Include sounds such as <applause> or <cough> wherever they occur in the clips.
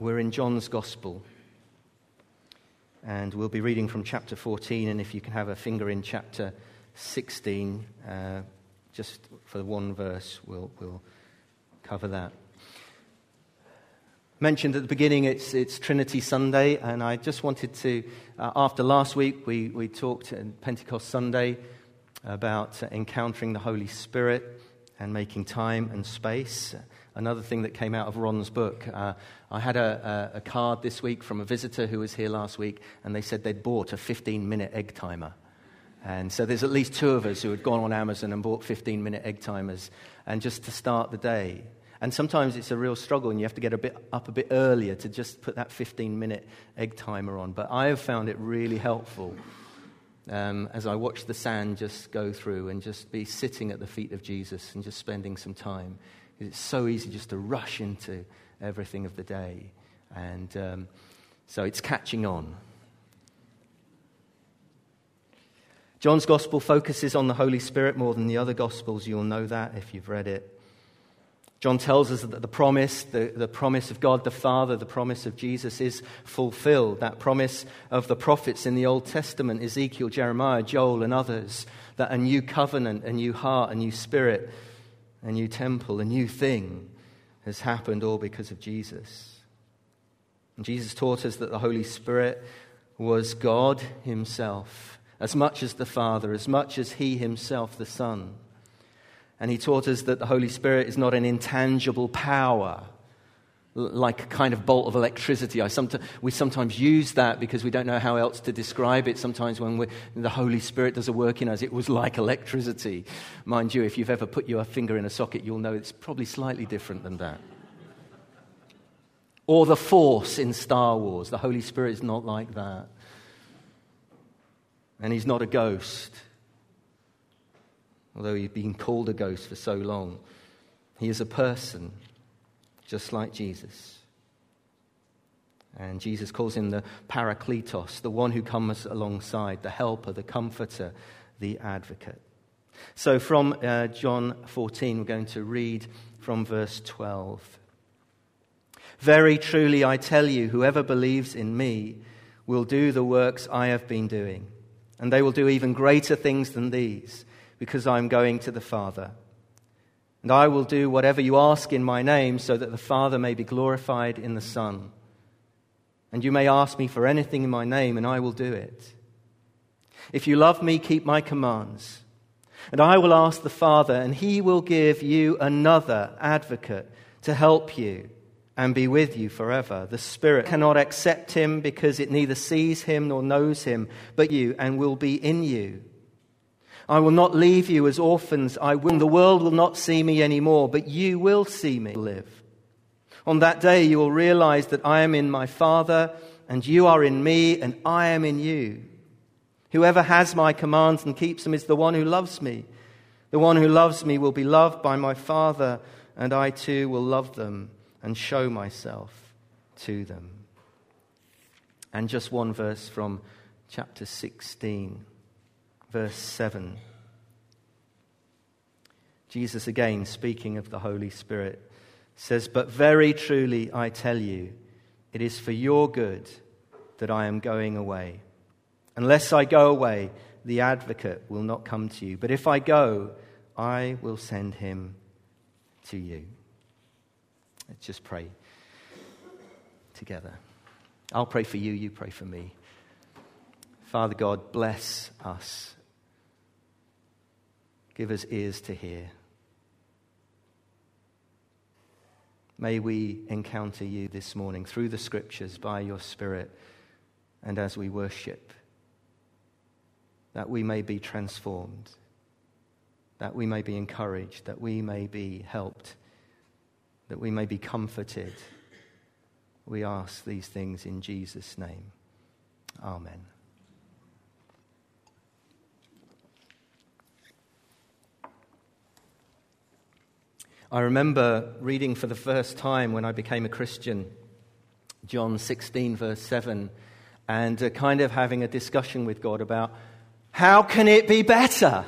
We're in John's Gospel. And we'll be reading from chapter 14. And if you can have a finger in chapter 16, uh, just for one verse, we'll, we'll cover that. Mentioned at the beginning it's, it's Trinity Sunday, and I just wanted to, uh, after last week, we, we talked on Pentecost Sunday about encountering the Holy Spirit and making time and space another thing that came out of Ron's book. Uh, I had a, a, a, card this week from a visitor who was here last week, and they said they'd bought a 15 minute egg timer. And so there's at least two of us who had gone on Amazon and bought 15 minute egg timers, and just to start the day. And sometimes it's a real struggle, and you have to get a bit up a bit earlier to just put that 15 minute egg timer on. But I have found it really helpful um, as I watch the sand just go through and just be sitting at the feet of Jesus and just spending some time it's so easy just to rush into everything of the day. And um, so it's catching on. John's gospel focuses on the Holy Spirit more than the other gospels. You'll know that if you've read it. John tells us that the promise, the, the promise of God the Father, the promise of Jesus is fulfilled. That promise of the prophets in the Old Testament, Ezekiel, Jeremiah, Joel, and others, that a new covenant, a new heart, a new spirit a new temple, a new thing has happened all because of Jesus. And Jesus taught us that the Holy Spirit was God Himself, as much as the Father, as much as He Himself, the Son. And He taught us that the Holy Spirit is not an intangible power like a kind of bolt of electricity. Somet- we sometimes use that because we don't know how else to describe it. Sometimes when the Holy Spirit does a work in us, it was like electricity. Mind you, if you've ever put your finger in a socket, you'll know it's probably slightly different than that. Or the Force in Star Wars. The Holy Spirit is not like that. And he's not a ghost, although he's been called a ghost for so long. He is a person just like Jesus. And Jesus calls him the Parakletos, the one who comes alongside, the helper, the comforter, the advocate. So from uh, John 14, we're going to read from verse 12. Very truly, I tell you, whoever believes in me will do the works I have been doing, and they will do even greater things than these, because I am going to the Father. And I will do whatever you ask in my name, so that the Father may be glorified in the Son. And you may ask me for anything in my name, and I will do it. If you love me, keep my commands. And I will ask the Father, and he will give you another advocate to help you and be with you forever. The Spirit cannot accept him because it neither sees him nor knows him, but you, and will be in you. I will not leave you as orphans. I will. The world will not see me anymore, but you will see me live. On that day, you will realize that I am in my Father, and you are in me, and I am in you. Whoever has my commands and keeps them is the one who loves me. The one who loves me will be loved by my Father, and I too will love them and show myself to them. And just one verse from chapter 16 verse 7. Jesus, again speaking of the Holy Spirit, says, But very truly I tell you, it is for your good that I am going away. Unless I go away, the advocate will not come to you. But if I go, I will send him to you. Let's just pray together. I'll pray for you, you pray for me. Father God, bless us Give us ears to hear. May we encounter you this morning through the scriptures by your Spirit and as we worship, that we may be transformed, that we may be encouraged, that we may be helped, that we may be comforted. We ask these things in Jesus' name. Amen. I remember reading for the first time when I became a Christian John 16, verse 7, and uh, kind of having a discussion with God about how can it be better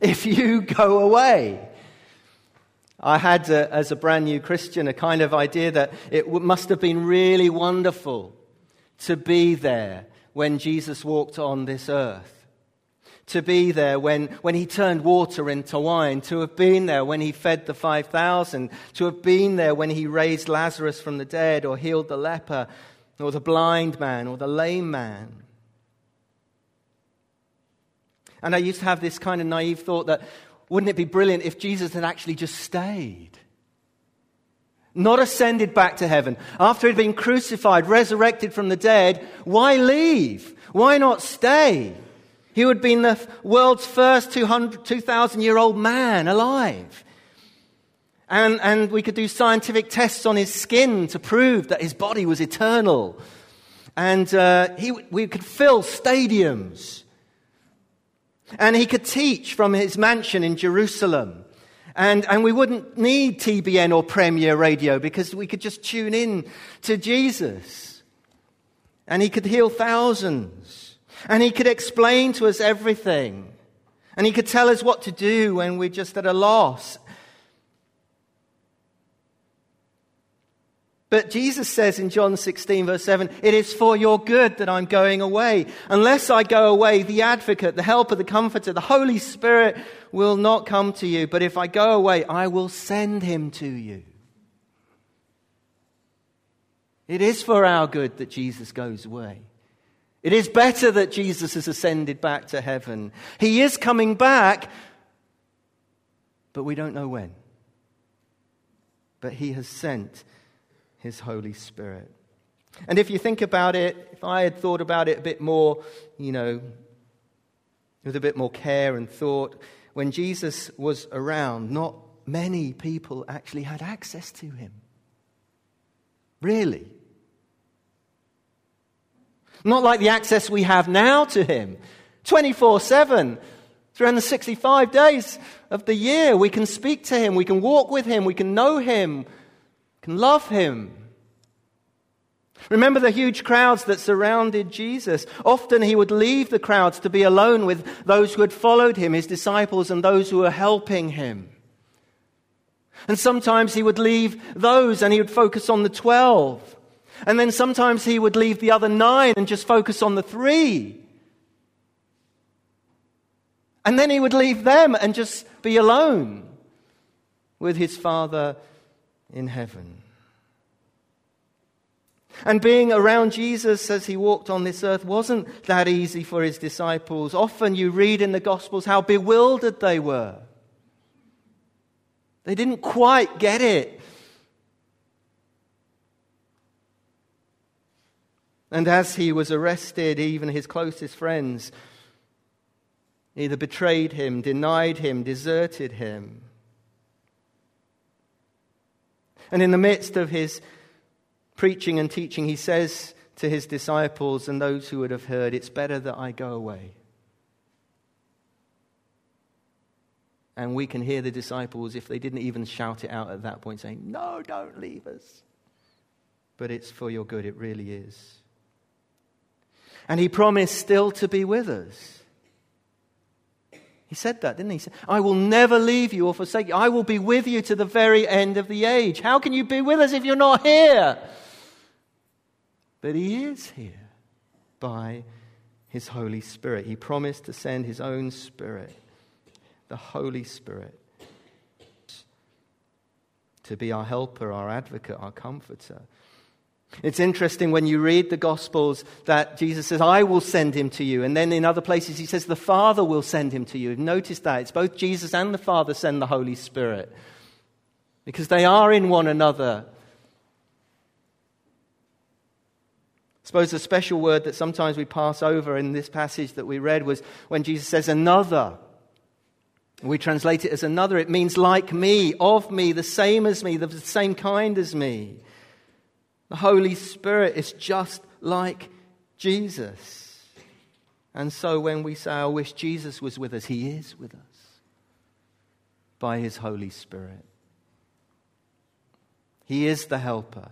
if you <laughs> go away? I had, a, as a brand new Christian, a kind of idea that it w- must have been really wonderful to be there when Jesus walked on this earth. To be there when, when he turned water into wine, to have been there when he fed the 5,000, to have been there when he raised Lazarus from the dead or healed the leper or the blind man or the lame man. And I used to have this kind of naive thought that wouldn't it be brilliant if Jesus had actually just stayed? Not ascended back to heaven. After he'd been crucified, resurrected from the dead, why leave? Why not stay? He would have been the world's first 2,000 year old man alive. And, and we could do scientific tests on his skin to prove that his body was eternal. And uh, he, we could fill stadiums. And he could teach from his mansion in Jerusalem. And, and we wouldn't need TBN or Premier Radio because we could just tune in to Jesus. And he could heal thousands. And he could explain to us everything. And he could tell us what to do when we're just at a loss. But Jesus says in John 16, verse 7, It is for your good that I'm going away. Unless I go away, the advocate, the helper, the comforter, the Holy Spirit will not come to you. But if I go away, I will send him to you. It is for our good that Jesus goes away. It is better that Jesus has ascended back to heaven. He is coming back, but we don't know when. But he has sent his Holy Spirit. And if you think about it, if I had thought about it a bit more, you know, with a bit more care and thought, when Jesus was around, not many people actually had access to him. Really. Not like the access we have now to him 24 7. 365 days of the year, we can speak to him, we can walk with him, we can know him, can love him. Remember the huge crowds that surrounded Jesus. Often he would leave the crowds to be alone with those who had followed him, his disciples, and those who were helping him. And sometimes he would leave those and he would focus on the twelve. And then sometimes he would leave the other nine and just focus on the three. And then he would leave them and just be alone with his Father in heaven. And being around Jesus as he walked on this earth wasn't that easy for his disciples. Often you read in the Gospels how bewildered they were. They didn't quite get it. And as he was arrested, even his closest friends either betrayed him, denied him, deserted him. And in the midst of his preaching and teaching, he says to his disciples and those who would have heard, It's better that I go away. And we can hear the disciples, if they didn't even shout it out at that point, saying, No, don't leave us. But it's for your good, it really is. And he promised still to be with us. He said that, didn't he? he said, I will never leave you or forsake you. I will be with you to the very end of the age. How can you be with us if you're not here? But he is here by his Holy Spirit. He promised to send his own Spirit, the Holy Spirit, to be our helper, our advocate, our comforter. It's interesting when you read the Gospels that Jesus says, I will send him to you. And then in other places, he says, the Father will send him to you. Notice that. It's both Jesus and the Father send the Holy Spirit because they are in one another. I suppose a special word that sometimes we pass over in this passage that we read was when Jesus says, another. We translate it as another. It means like me, of me, the same as me, the same kind as me. The Holy Spirit is just like Jesus. And so when we say, I wish Jesus was with us, he is with us by his Holy Spirit. He is the helper.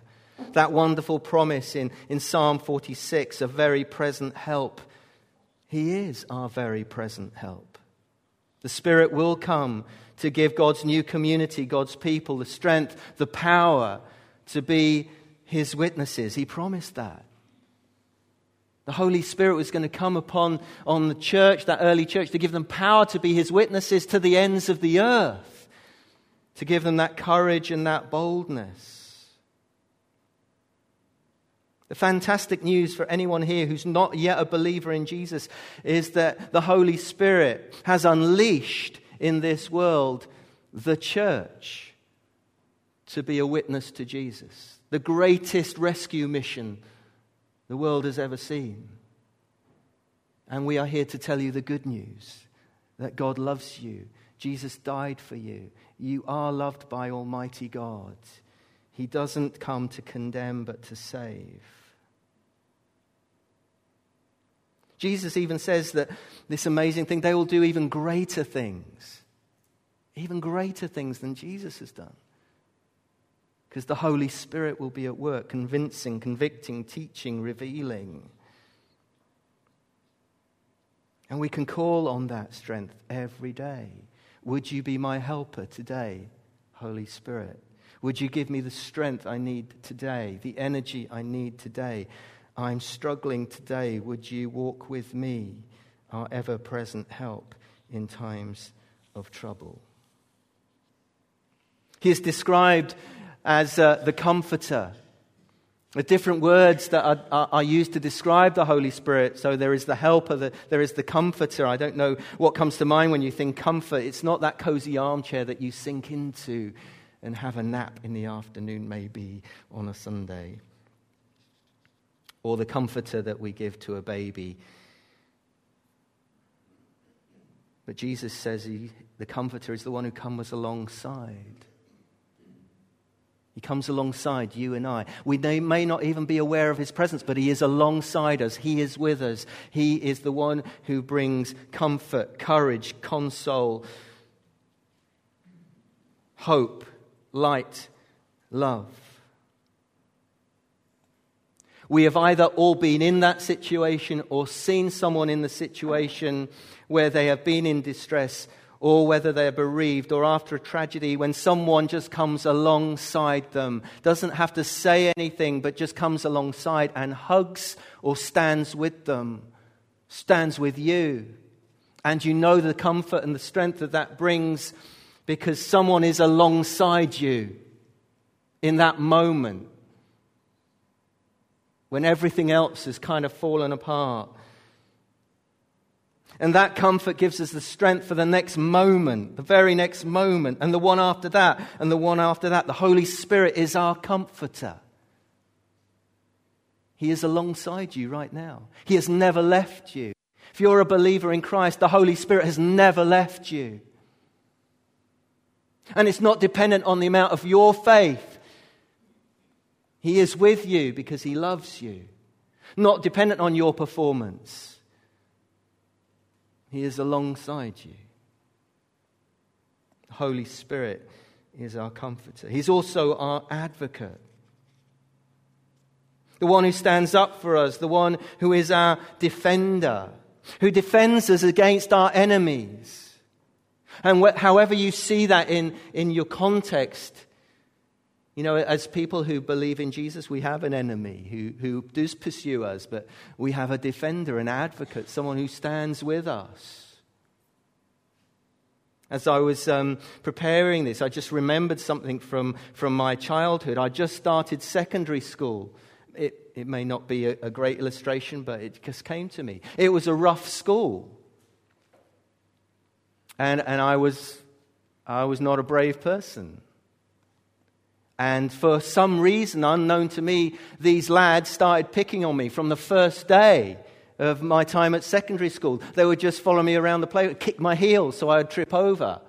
That wonderful promise in, in Psalm 46, a very present help. He is our very present help. The Spirit will come to give God's new community, God's people, the strength, the power to be His witnesses. He promised that. The Holy Spirit was going to come upon on the church, that early church, to give them power to be His witnesses to the ends of the earth, to give them that courage and that boldness. The fantastic news for anyone here who's not yet a believer in Jesus is that the Holy Spirit has unleashed in this world the church to be a witness to Jesus. The greatest rescue mission the world has ever seen. And we are here to tell you the good news that God loves you. Jesus died for you. You are loved by Almighty God. He doesn't come to condemn, but to save. Jesus even says that this amazing thing, they will do even greater things, even greater things than Jesus has done. Because the Holy Spirit will be at work, convincing, convicting, teaching, revealing. And we can call on that strength every day. Would you be my helper today, Holy Spirit? Would you give me the strength I need today, the energy I need today? I'm struggling today. Would you walk with me, our ever present help in times of trouble? He is described as uh, the Comforter. The different words that are, are, are, used to describe the Holy Spirit. So there is the helper, the, there is the comforter. I don't know what comes to mind when you think comfort. It's not that cozy armchair that you sink into and have a nap in the afternoon, maybe on a Sunday or the comforter that we give to a baby. But Jesus says he, the comforter is the one who comes alongside. He comes alongside you and I. We may not even be aware of his presence, but he is alongside us. He is with us. He is the one who brings comfort, courage, console, hope, light, love. We have either all been in that situation or seen someone in the situation where they have been in distress or whether they're bereaved or after a tragedy when someone just comes alongside them, doesn't have to say anything, but just comes alongside and hugs or stands with them, stands with you. And you know the comfort and the strength that that brings because someone is alongside you in that moment when everything else has kind of fallen apart. And that comfort gives us the strength for the next moment, the very next moment, and the one after that, and the one after that. The Holy Spirit is our comforter. He is alongside you right now. He has never left you. If you're a believer in Christ, the Holy Spirit has never left you. And it's not dependent on the amount of your faith he is with you because he loves you, not dependent on your performance. He is alongside you. The Holy Spirit is our comforter. He's also our advocate. The one who stands up for us, the one who is our defender, who defends us against our enemies. And wh- however you see that in, in your context, you know, as people who believe in Jesus, we have an enemy who, who does pursue us, but we have a defender, an advocate, someone who stands with us. As I was um, preparing this, I just remembered something from, from my childhood. I just started secondary school. It, it may not be a, a great illustration, but it just came to me. It was a rough school. And, and I, was, I was not a brave person. And for some reason unknown to me, these lads started picking on me from the first day of my time at secondary school. They would just follow me around the place, kick my heels so I would trip over.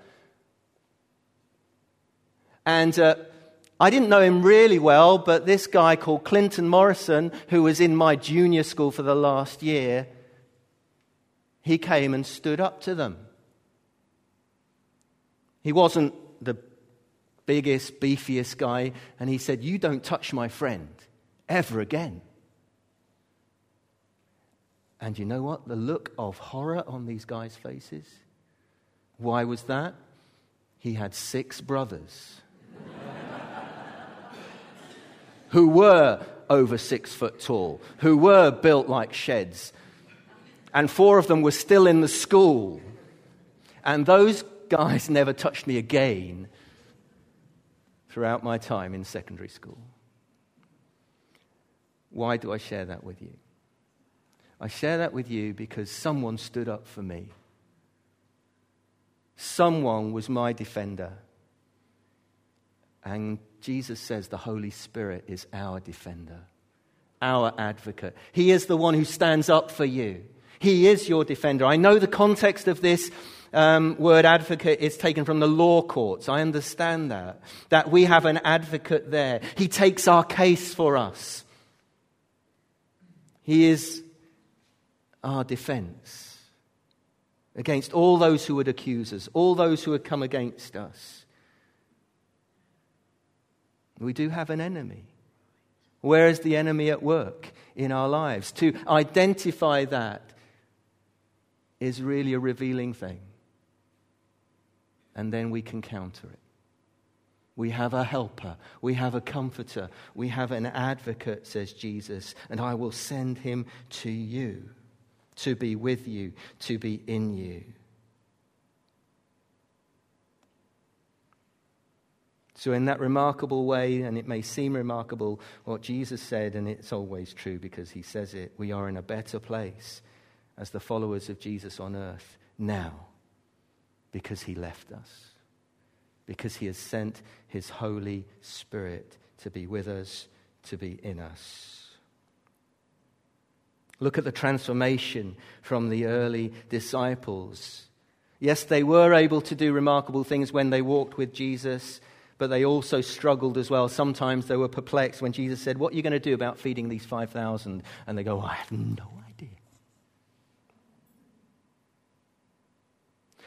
And uh, I didn't know him really well, but this guy called Clinton Morrison, who was in my junior school for the last year, he came and stood up to them. He wasn't the biggest, beefiest guy, and he said, You don't touch my friend ever again. And you know what? The look of horror on these guys' faces Why was that? He had six brothers <laughs> who were over six foot tall, who were built like sheds. And four of them were still in the school. And those guys never touched me again throughout my time in secondary school. Why do I share that with you? I share that with you because someone stood up for me. Someone was my defender. And Jesus says the Holy Spirit is our defender, our advocate. He is the one who stands up for you. He is your defender. I know the context of this um, word advocate is taken from the law courts. I understand that. That we have an advocate there. He takes our case for us. He is our defense against all those who would accuse us, all those who would come against us. We do have an enemy. Where is the enemy at work in our lives? To identify that is really a revealing thing. And then we can counter it. We have a helper. We have a comforter. We have an advocate, says Jesus, and I will send him to you to be with you, to be in you. So, in that remarkable way, and it may seem remarkable, what Jesus said, and it's always true because he says it, we are in a better place as the followers of Jesus on earth now because he left us because he has sent his Holy Spirit to be with us, to be in us. Look at the transformation from the early disciples. Yes, they were able to do remarkable things when they walked with Jesus, but they also struggled as well. Sometimes they were perplexed when Jesus said, What are you going to do about feeding these 5,000? And they go, oh, I have no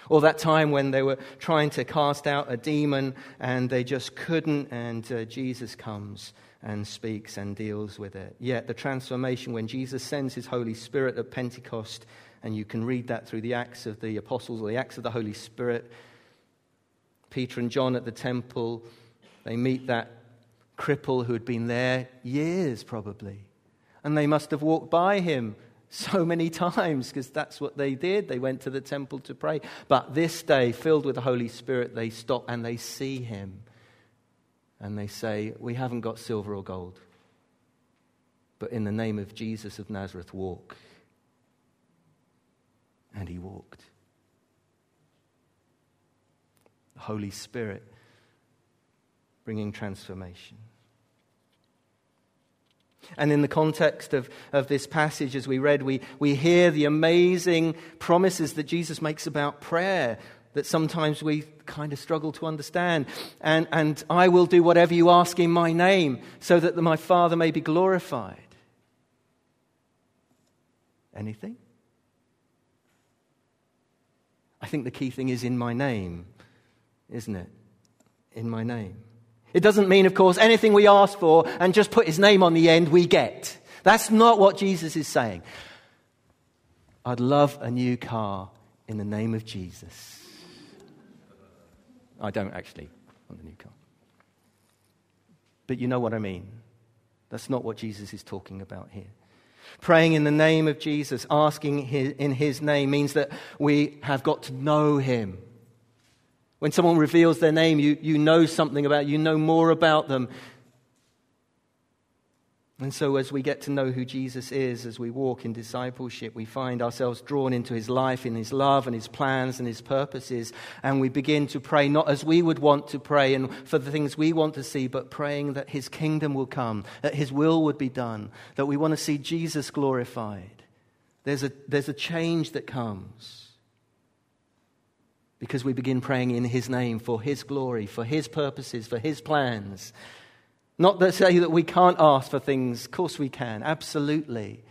Or that time when they were trying to cast out a demon and they just couldn't, and uh, Jesus comes and speaks and deals with it. Yet the transformation when Jesus sends his Holy Spirit at Pentecost, and you can read that through the Acts of the Apostles or the Acts of the Holy Spirit. Peter and John at the temple, they meet that cripple who had been there years probably. And they must have walked by him so many times because that's what they did. They went to the temple to pray. But this day, filled with the Holy Spirit, they stop and they see him. And they say, We haven't got silver or gold. But in the name of Jesus of Nazareth, walk. And he walked. The Holy Spirit bringing transformation. And in the context of, of this passage, as we read, we, we hear the amazing promises that Jesus makes about prayer that sometimes we kind of struggle to understand. And, and I will do whatever you ask in my name so that my Father may be glorified. Anything? I think the key thing is in my name, isn't it? In my name. It doesn't mean, of course, anything we ask for and just put his name on the end, we get. That's not what Jesus is saying. I'd love a new car in the name of Jesus. I don't actually want a new car. But you know what I mean. That's not what Jesus is talking about here. Praying in the name of Jesus, asking in his name, means that we have got to know him. When someone reveals their name, you, you know something about, you know more about them. And so, as we get to know who Jesus is, as we walk in discipleship, we find ourselves drawn into his life, in his love, and his plans and his purposes. And we begin to pray not as we would want to pray and for the things we want to see, but praying that his kingdom will come, that his will would be done, that we want to see Jesus glorified. There's a, there's a change that comes because we begin praying in His name for His glory, for His purposes, for His plans. Not to say that we can't ask for things, of course we can, absolutely.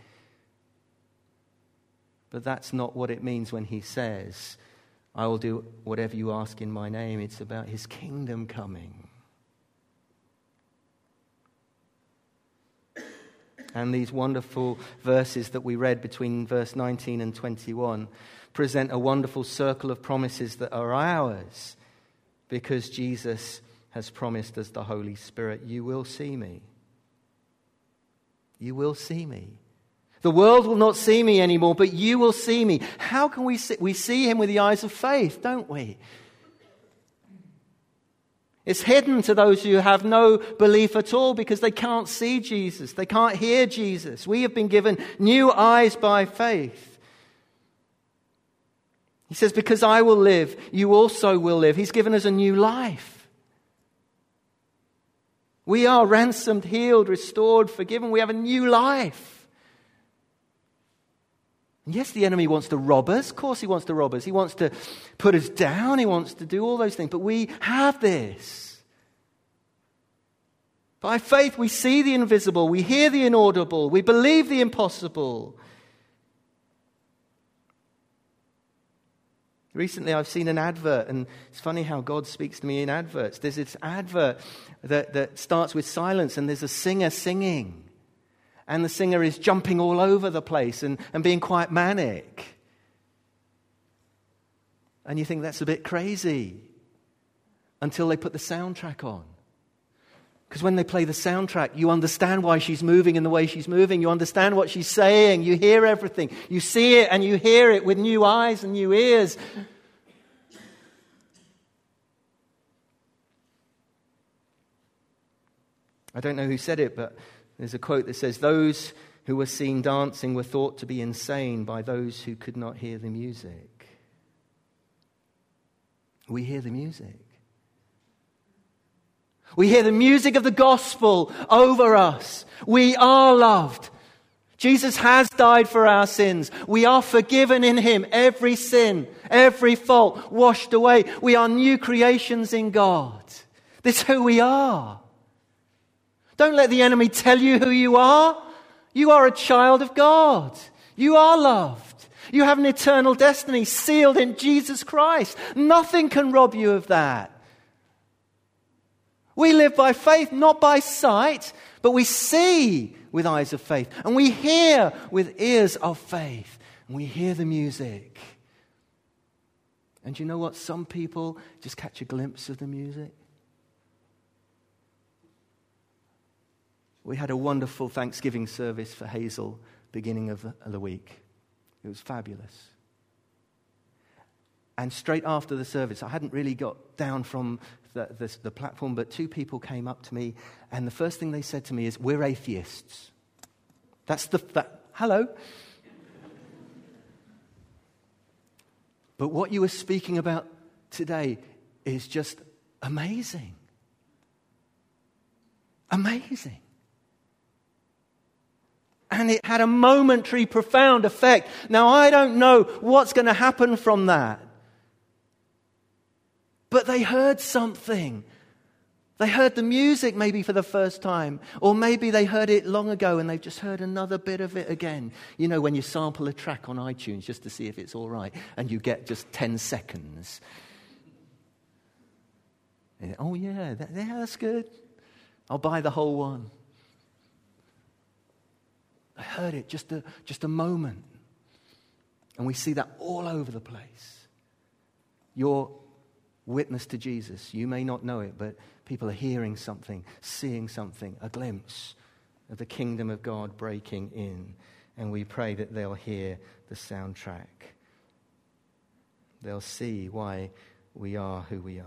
But that's not what it means when He says, I will do whatever you ask in my name. It's about His kingdom coming. And these wonderful verses that we read between verse 19 and 21 present a wonderful circle of promises that are ours because Jesus has promised us the Holy Spirit. You will see me. You will see me. The world will not see me anymore, but you will see me. How can we see? We see him with the eyes of faith, don't we? It's hidden to those who have no belief at all because they can't see Jesus. They can't hear Jesus. We have been given new eyes by faith. He says, Because I will live, you also will live. He's given us a new life. We are ransomed, healed, restored, forgiven. We have a new life. And yes, the enemy wants to rob us. Of course, he wants to rob us. He wants to put us down. He wants to do all those things. But we have this. By faith, we see the invisible, we hear the inaudible, we believe the impossible. Recently, I've seen an advert, and it's funny how God speaks to me in adverts. There's this advert that, that starts with silence, and there's a singer singing. And the singer is jumping all over the place and, and being quite manic. And you think that's a bit crazy until they put the soundtrack on. Because when they play the soundtrack, you understand why she's moving in the way she's moving. You understand what she's saying. You hear everything. You see it and you hear it with new eyes and new ears. I don't know who said it, but there's a quote that says, Those who were seen dancing were thought to be insane by those who could not hear the music. We hear the music. We hear the music of the gospel over us. We are loved. Jesus has died for our sins. We are forgiven in Him. Every sin, every fault washed away. We are new creations in God. This is who we are. Don't let the enemy tell you who you are. You are a child of God. You are loved. You have an eternal destiny sealed in Jesus Christ. Nothing can rob you of that. We live by faith, not by sight, but we see with eyes of faith, and we hear with ears of faith, and we hear the music. And you know what? Some people just catch a glimpse of the music. We had a wonderful Thanksgiving service for Hazel beginning of the, of the week. It was fabulous. And straight after the service, I hadn't really got down from the, the, the, platform, but two people came up to me, and the first thing they said to me is, We're atheists. That's the. Hello? but what you were speaking about today is just amazing. Amazing. And it had a momentary, profound effect. Now, I don't know what's going to happen from that. But they heard something. They heard the music maybe for the first time, or maybe they heard it long ago and they've just heard another bit of it again. You know, when you sample a track on iTunes just to see if it's all right, and you get just 10 seconds. Oh, yeah, that, yeah, that's good. I'll buy the whole one. I heard it just a, just a moment. And we see that all over the place. Your witness to Jesus. You may not know it, but people are hearing something, seeing something, a glimpse of the kingdom of God breaking in. And we pray that they'll hear the soundtrack. They'll see why we are who we are.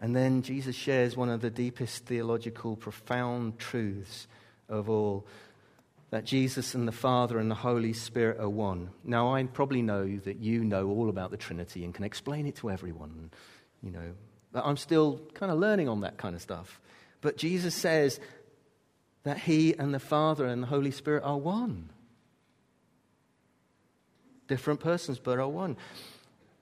And then Jesus shares one of the deepest theological, profound truths of all that Jesus and the Father and the Holy Spirit are one. Now, I probably know that you know all about the Trinity and can explain it to everyone, you know. But I'm still kind of learning on that kind of stuff. But Jesus says that He and the Father and the Holy Spirit are one. Different persons, but are one.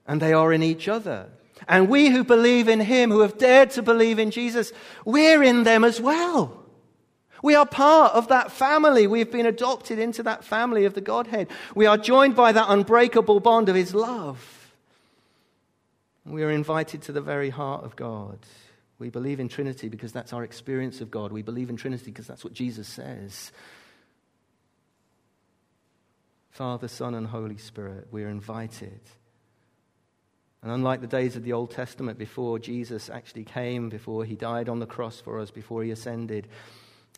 And they are in each other. And we who believe in Him, who have dared to believe in Jesus, we're in them as well. We are part of that family. We've been adopted into that family of the Godhead. We are joined by that unbreakable bond of His love. We are invited to the very heart of God. We believe in Trinity because that's our experience of God. We believe in Trinity because that's what Jesus says. Father, Son, and Holy Spirit, we're invited. And unlike the days of the Old Testament, before Jesus actually came, before he died on the cross for us, before he ascended,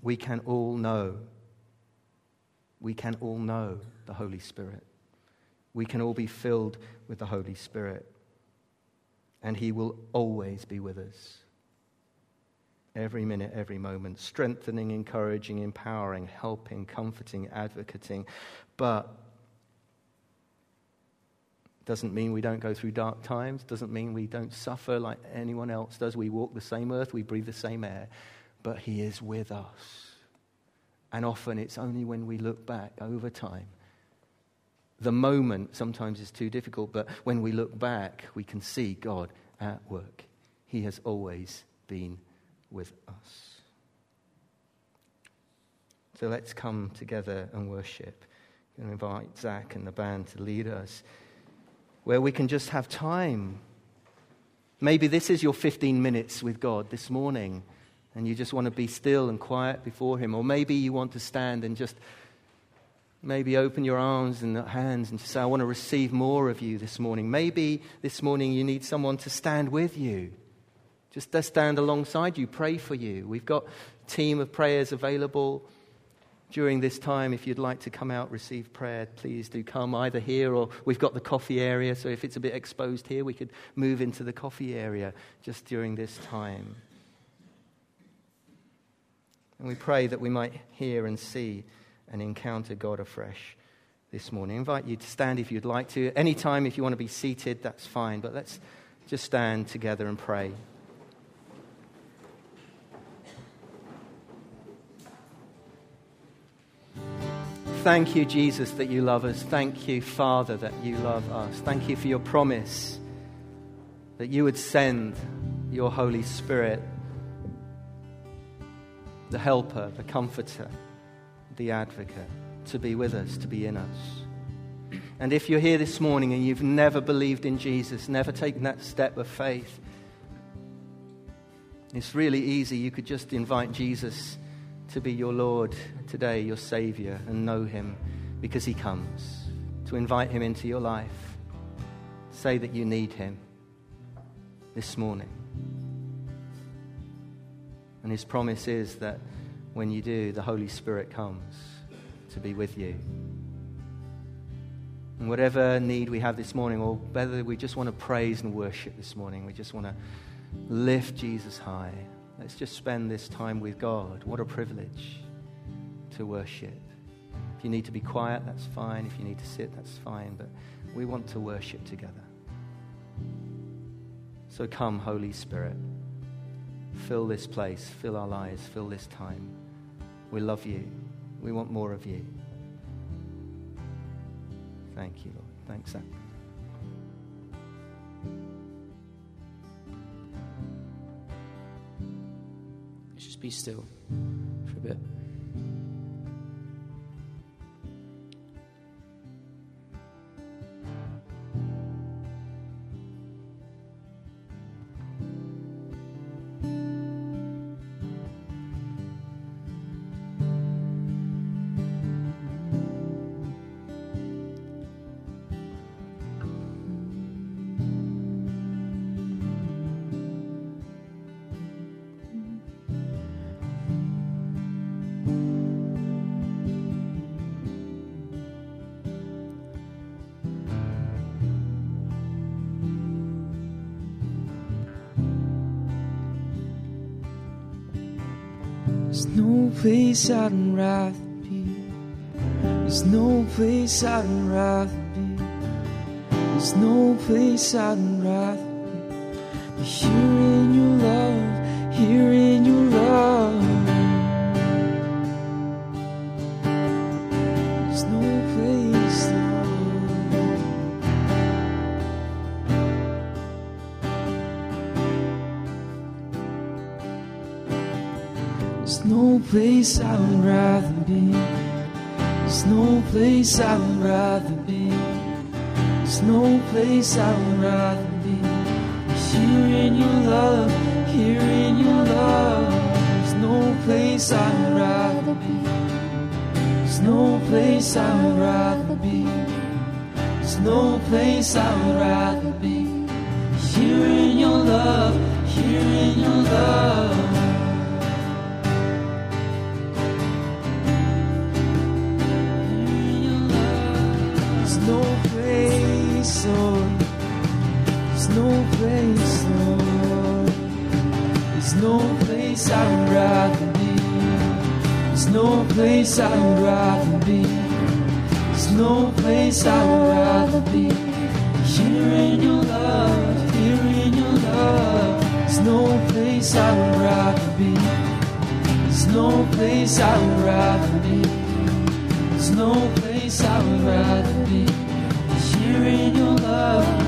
we can all know. We can all know the Holy Spirit. We can all be filled with the Holy Spirit. And he will always be with us. Every minute, every moment, strengthening, encouraging, empowering, helping, comforting, advocating. But doesn't mean we don't go through dark times, doesn't mean we don't suffer like anyone else does. We walk the same earth, we breathe the same air, but He is with us. And often it's only when we look back over time. The moment sometimes is too difficult, but when we look back, we can see God at work. He has always been with us. So let's come together and worship. I'm going to invite Zach and the band to lead us where we can just have time. Maybe this is your 15 minutes with God this morning, and you just want to be still and quiet before Him. Or maybe you want to stand and just maybe open your arms and hands and just say, I want to receive more of you this morning. Maybe this morning you need someone to stand with you. Just to stand alongside you, pray for you. We've got a team of prayers available during this time, if you'd like to come out, receive prayer, please do come either here or we've got the coffee area. So if it's a bit exposed here, we could move into the coffee area just during this time. And we pray that we might hear and see and encounter God afresh this morning. I invite you to stand if you'd like to. Anytime, if you want to be seated, that's fine. But let's just stand together and pray. Thank you, Jesus, that you love us. Thank you, Father, that you love us. Thank you for your promise that you would send your Holy Spirit, the helper, the comforter, the advocate, to be with us, to be in us. And if you're here this morning and you've never believed in Jesus, never taken that step of faith, it's really easy. You could just invite Jesus to be your Lord today, your Savior, and know Him because He comes, to invite Him into your life. Say that you need Him this morning. And His promise is that when you do, the Holy Spirit comes to be with you. And whatever need we have this morning, or whether we just want to praise and worship this morning, we just want to lift Jesus high. Let's just spend this time with God. What a privilege to worship. If you need to be quiet, that's fine. If you need to sit, that's fine. But we want to worship together. So come, Holy Spirit. Fill this place, fill our lives, fill this time. We love you. We want more of you. Thank you, Lord. Thanks, Zach. Let's just be still for a bit. Place I'd rather be. There's no place I'd rather be. There's no place I'd There's no place I would rather be. There's no place I would rather be. There's no place I would rather be. Here in your love, here in your love. There's no place I'd rather be. There's no place I would rather be. There's no place I would rather be. Here in your love, here in your love. Place, Lord. There's no place I would rather be. There's no place I would rather be. There's no place I would rather be. Here in your love, here in your love. There's no place I would rather be. There's no place I would rather be. There's no place I would rather be. Here in your love,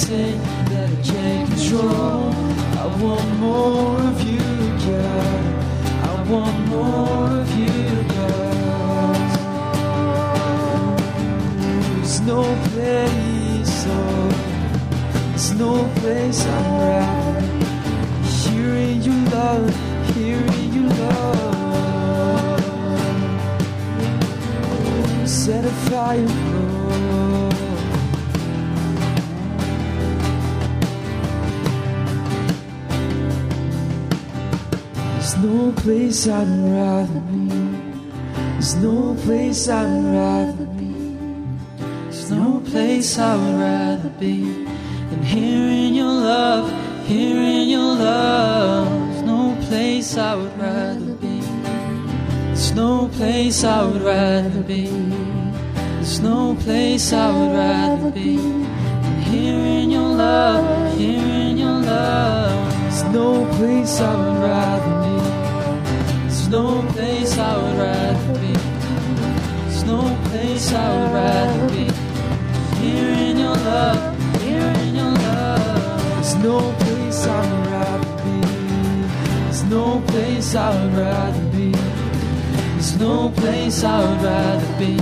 I that I can't control. I want more of you, God. I want more of you, God. There's no place, oh, there's no place I'd rather. Here in your love, here in your love. Set a fire, Lord. There's no place I'd rather be. There's no place I'd rather be. There's no place I would rather be than here in your love, here in your love. There's no place I would rather be. There's no place I would rather be. There's no place I would rather be than here in your love, here in your love. There's no place I would rather be. No place I would rather be. There's no place I would rather be. Here in your love, here in your love. There's no place I would rather be. There's no place I would rather be. There's no place I would rather be.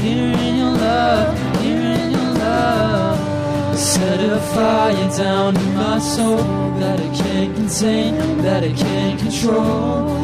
Here in your love, here in your love. Set a fire down in my soul that I can't contain, that I can't control.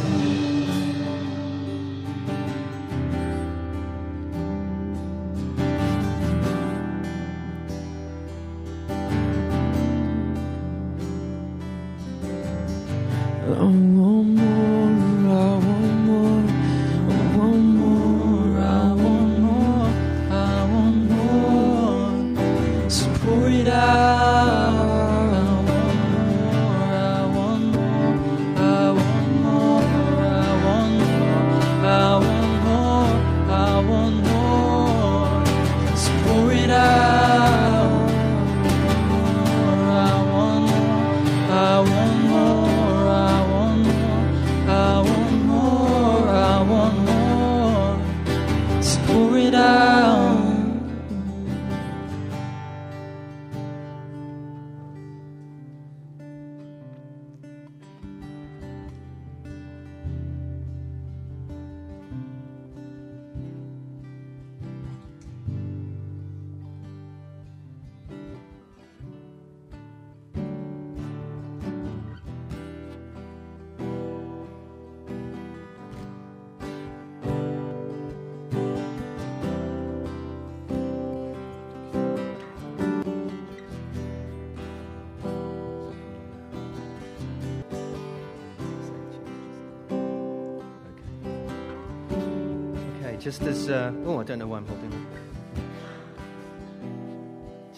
Just as. Uh, oh, I don't know why I'm holding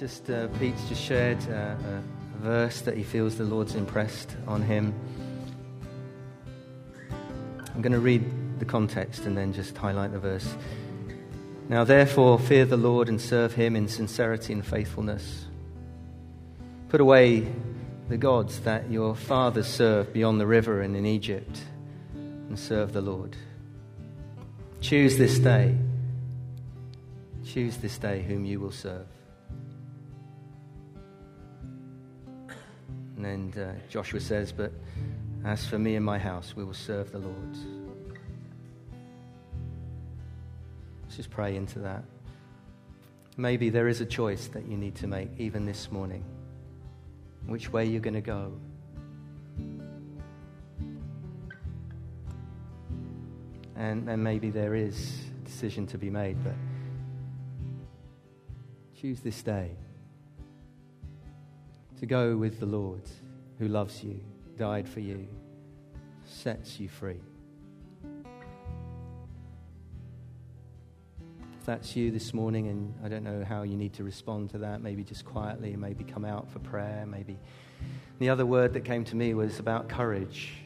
just uh, Pete's just shared uh, a verse that he feels the Lord's impressed on him. I'm going to read the context and then just highlight the verse. Now, therefore, fear the Lord and serve him in sincerity and faithfulness. Put away the gods that your fathers served beyond the river and in Egypt and serve the Lord. Choose this day. Choose this day whom you will serve. And uh, Joshua says, But as for me and my house, we will serve the Lord. Let's just pray into that. Maybe there is a choice that you need to make, even this morning. Which way you're going to go. And, and maybe there is a decision to be made, but choose this day to go with the Lord who loves you, died for you, sets you free. If that's you this morning, and I don't know how you need to respond to that, maybe just quietly, maybe come out for prayer, maybe. The other word that came to me was about courage.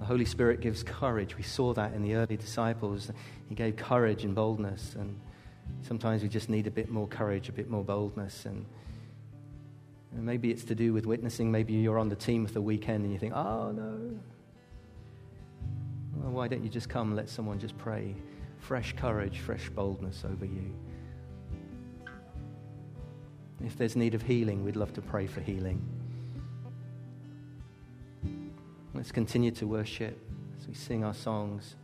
The Holy Spirit gives courage. We saw that in the early disciples. He gave courage and boldness, and sometimes we just need a bit more courage, a bit more boldness, and maybe it's to do with witnessing. Maybe you're on the team for the weekend and you think, oh no. Well, why don't you just come and let someone just pray? Fresh courage, fresh boldness over you. If there's need of healing, we'd love to pray for healing. Let's continue to worship as we sing our songs.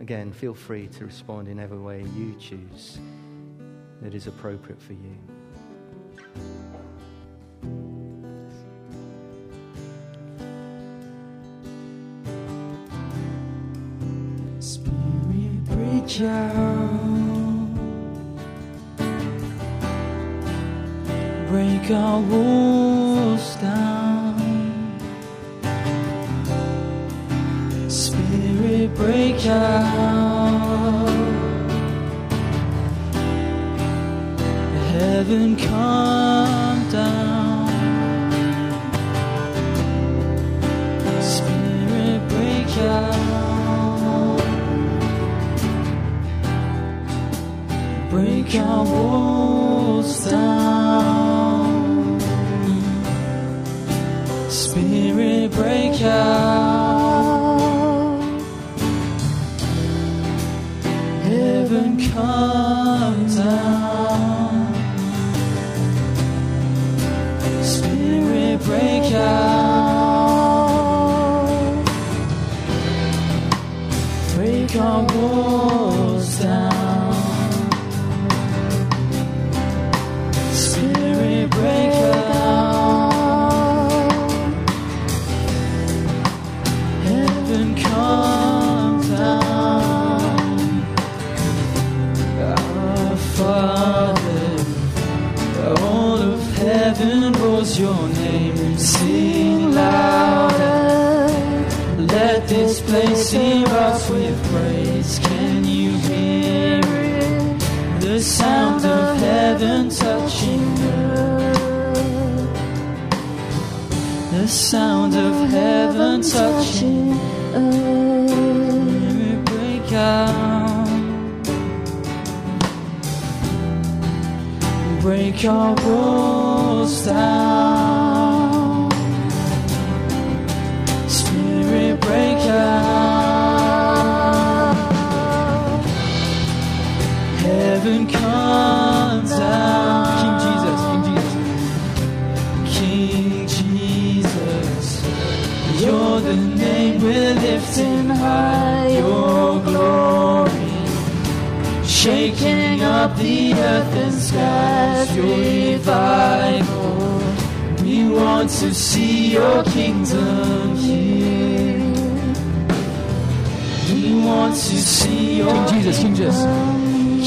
Again, feel free to respond in every way you choose that is appropriate for you. down, break our walls down, Out, heaven come down, Spirit, break out. break our walls down. Spirit, break out. Heaven come down. Spirit, break out. Break our walls your name and sing louder. Let this place erupt with praise. Can you hear it? The sound of heaven touching earth. The sound of heaven touching earth. Break out. Break our walls down. Spirit, break out. Heaven come down. King Jesus, King Jesus. King Jesus, you're the name we're lifting high. Your glory shaking up the earth and skies. Revival. We want to see your kingdom here. We want to see your King Jesus, King Jesus.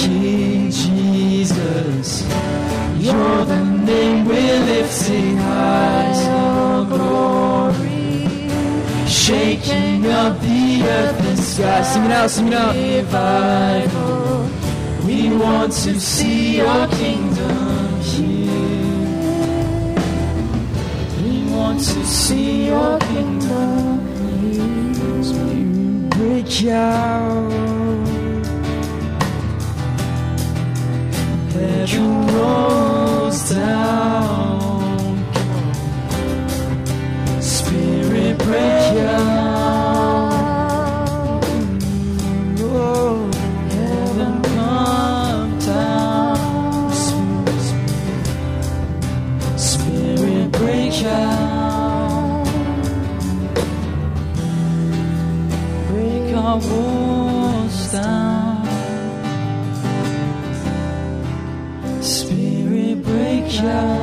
King Jesus, you're the name we're lifting high. Your glory, shaking up the earth and sky. Sing it out, sing it out. Revival. We want to see your kingdom here. We want to see your kingdom here. Spirit, you break out. Heaven rolls down. Spirit break out. walls down. Spirit, break your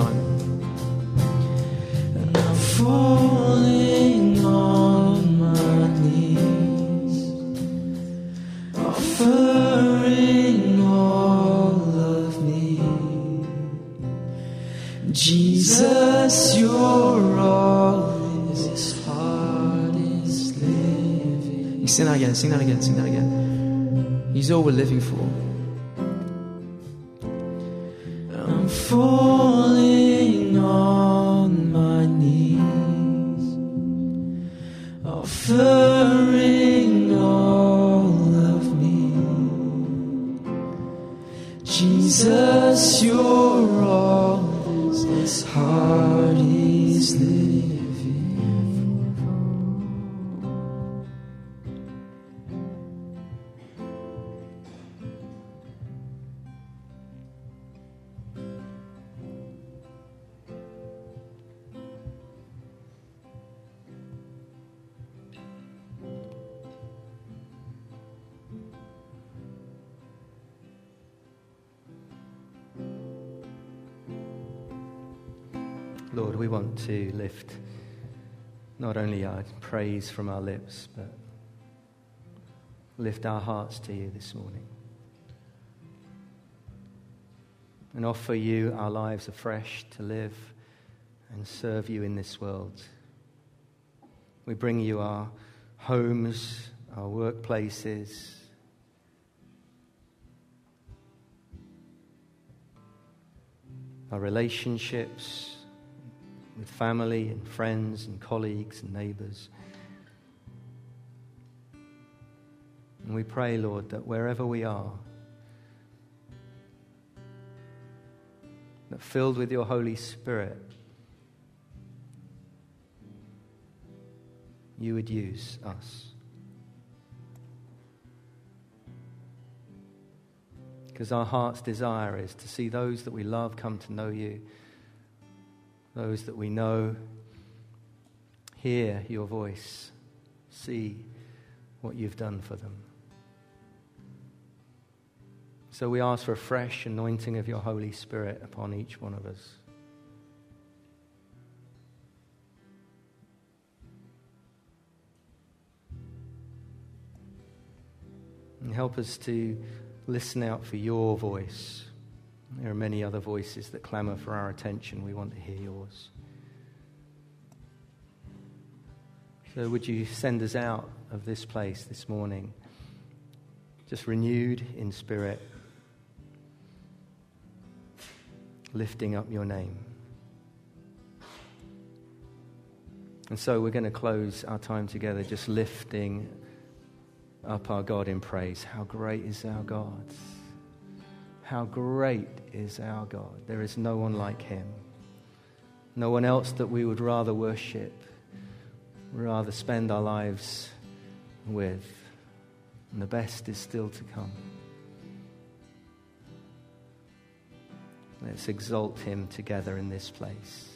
I'm Falling on my knees, offering all of me, Jesus, your all is as is as living. Sing that again, sing that again, sing that again. He's all we're living for. Lord, we want to lift not only our praise from our lips, but lift our hearts to you this morning. And offer you our lives afresh to live and serve you in this world. We bring you our homes, our workplaces, our relationships with family and friends and colleagues and neighbors. And we pray, Lord, that wherever we are, that filled with your Holy Spirit, you would use us. Because our heart's desire is to see those that we love come to know you those that we know hear your voice, see what you've done for them. So we ask for a fresh anointing of your Holy Spirit upon each one of us. And help us to listen out for your voice. There are many other voices that clamour for our attention. We want to hear yours. So, would you send us out of this place this morning, just renewed in spirit, lifting up your name? And so, we're going to close our time together just lifting up our God in praise. How great is our God! How great is our God. There is no one like him. No one else that we would rather worship, rather spend our lives with. And the best is still to come. Let's exalt him together in this place.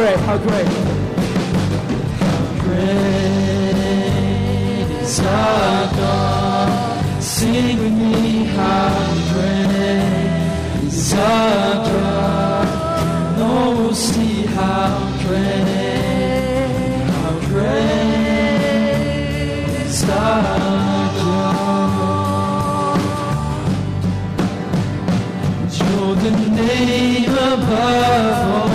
great, how great. How great is our God. Sing with me, how great is our God. No we'll see how great, how great is our God. You're the name above all.